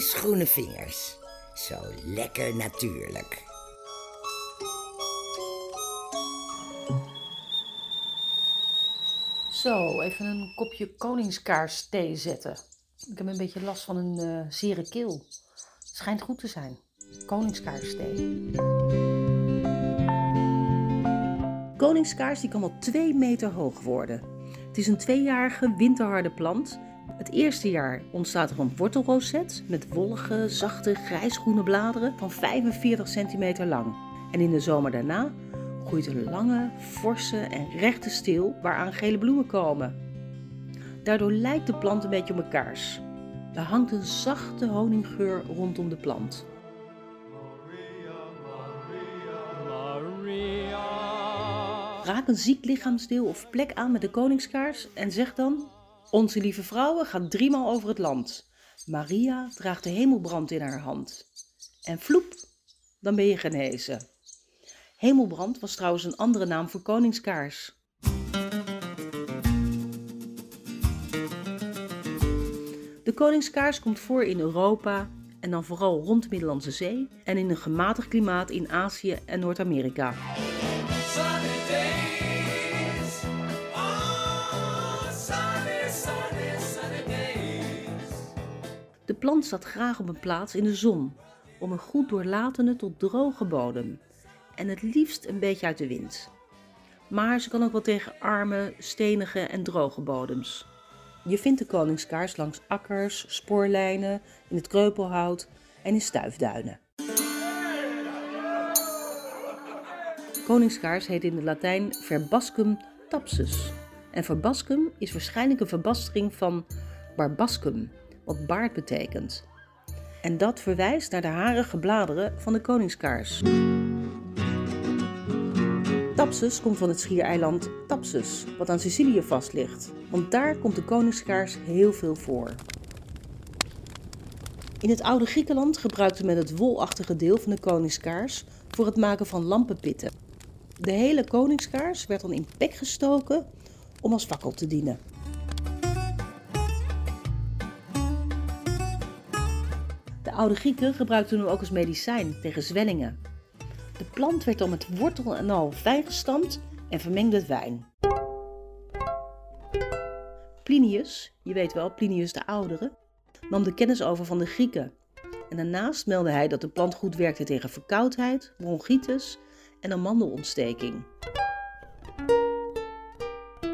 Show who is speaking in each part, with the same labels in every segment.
Speaker 1: grijs-groene vingers. Zo lekker natuurlijk.
Speaker 2: Zo, even een kopje koningskaars thee zetten. Ik heb een beetje last van een uh, zere keel. Het schijnt goed te zijn. Koningskaars thee. Koningskaars die kan wel 2 meter hoog worden. Het is een tweejarige winterharde plant. Het eerste jaar ontstaat er een wortelroset met wollige, zachte, grijsgroene bladeren van 45 centimeter lang. En in de zomer daarna groeit een lange, forse en rechte steel waaraan gele bloemen komen. Daardoor lijkt de plant een beetje op een kaars. Er hangt een zachte honinggeur rondom de plant. Raak een ziek lichaamsdeel of plek aan met de koningskaars en zeg dan: Onze lieve vrouwen gaat driemaal over het land. Maria draagt de hemelbrand in haar hand. En vloep, dan ben je genezen. Hemelbrand was trouwens een andere naam voor koningskaars. De koningskaars komt voor in Europa en dan vooral rond de Middellandse Zee en in een gematigd klimaat in Azië en Noord-Amerika. Plant staat graag op een plaats in de zon, om een goed doorlatende tot droge bodem en het liefst een beetje uit de wind. Maar ze kan ook wel tegen arme, stenige en droge bodems. Je vindt de koningskaars langs akkers, spoorlijnen, in het kreupelhout en in stuifduinen. Koningskaars heet in het Latijn verbascum tapsus. En verbascum is waarschijnlijk een verbastering van barbascum, wat baard betekent. En dat verwijst naar de harige bladeren van de koningskaars. Tapsus komt van het schiereiland Tapsus, wat aan Sicilië vast ligt, want daar komt de koningskaars heel veel voor. In het oude Griekenland gebruikte men het wolachtige deel van de koningskaars voor het maken van lampenpitten. De hele koningskaars werd dan in pek gestoken om als fakkel te dienen. Oude Grieken gebruikten hem ook als medicijn tegen zwellingen. De plant werd dan met wortel en al fijn gestampt en vermengde het wijn. Plinius, je weet wel, Plinius de Oudere, nam de kennis over van de Grieken. En daarnaast meldde hij dat de plant goed werkte tegen verkoudheid, bronchitis en amandelontsteking.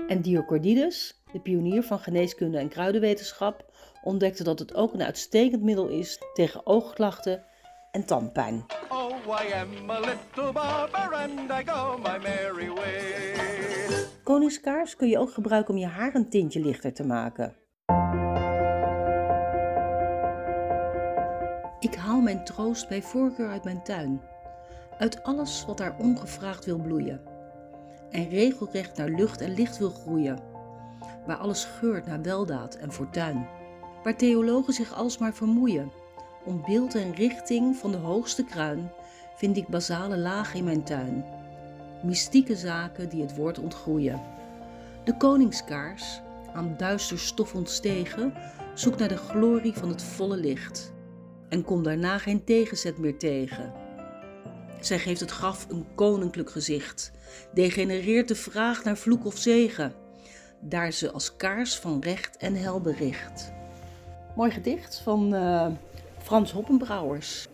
Speaker 2: En Diocordides, de pionier van geneeskunde en kruidenwetenschap, ontdekte dat het ook een uitstekend middel is tegen oogklachten en tandpijn. Oh, I am a little barber and I go my merry way. Koningskaars kun je ook gebruiken om je haar een tintje lichter te maken. Ik haal mijn troost bij voorkeur uit mijn tuin. Uit alles wat daar ongevraagd wil bloeien. En regelrecht naar lucht en licht wil groeien. Waar alles geurt naar weldaad en fortuin. Waar theologen zich alsmaar vermoeien om beeld en richting van de hoogste kruin vind ik basale lagen in mijn tuin. Mystieke zaken die het woord ontgroeien. De koningskaars, aan duister stof ontstegen, zoekt naar de glorie van het volle licht. En komt daarna geen tegenzet meer tegen. Zij geeft het graf een koninklijk gezicht, degenereert de vraag naar vloek of zegen, daar ze als kaars van recht en hel bericht. Mooi gedicht van uh, Frans Hoppenbrouwers.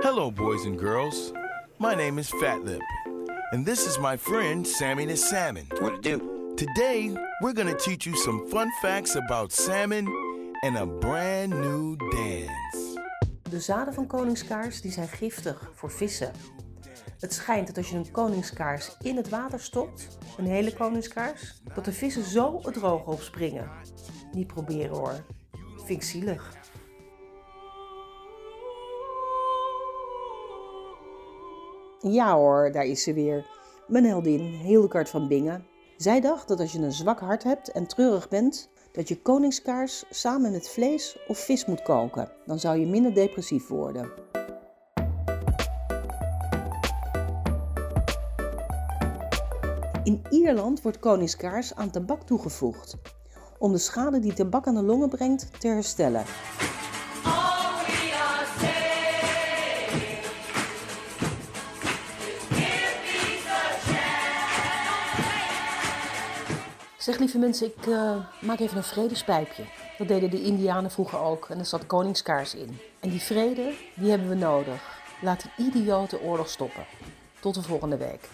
Speaker 3: Hello, boys and girls. My name is Fatlip, and this is my friend Sammy the Salmon.
Speaker 4: What to do?
Speaker 3: Today, we're gonna teach you some fun facts about salmon and a brand new dance.
Speaker 2: De zaden van koningskaars die zijn giftig voor vissen. Het schijnt dat als je een koningskaars in het water stopt, een hele koningskaars, dat de vissen zo het droge opspringen. Niet proberen hoor. Vind zielig. Ja hoor, daar is ze weer. Mijn heldin, Hildegard van Bingen. Zij dacht dat als je een zwak hart hebt en treurig bent, dat je koningskaars samen met vlees of vis moet koken. Dan zou je minder depressief worden. In Ierland wordt koningskaars aan tabak toegevoegd om de schade die tabak aan de longen brengt te herstellen. Zeg lieve mensen, ik uh, maak even een vredespijpje. Dat deden de Indianen vroeger ook en er zat koningskaars in. En die vrede, die hebben we nodig. Laat die idiote oorlog stoppen. Tot de volgende week.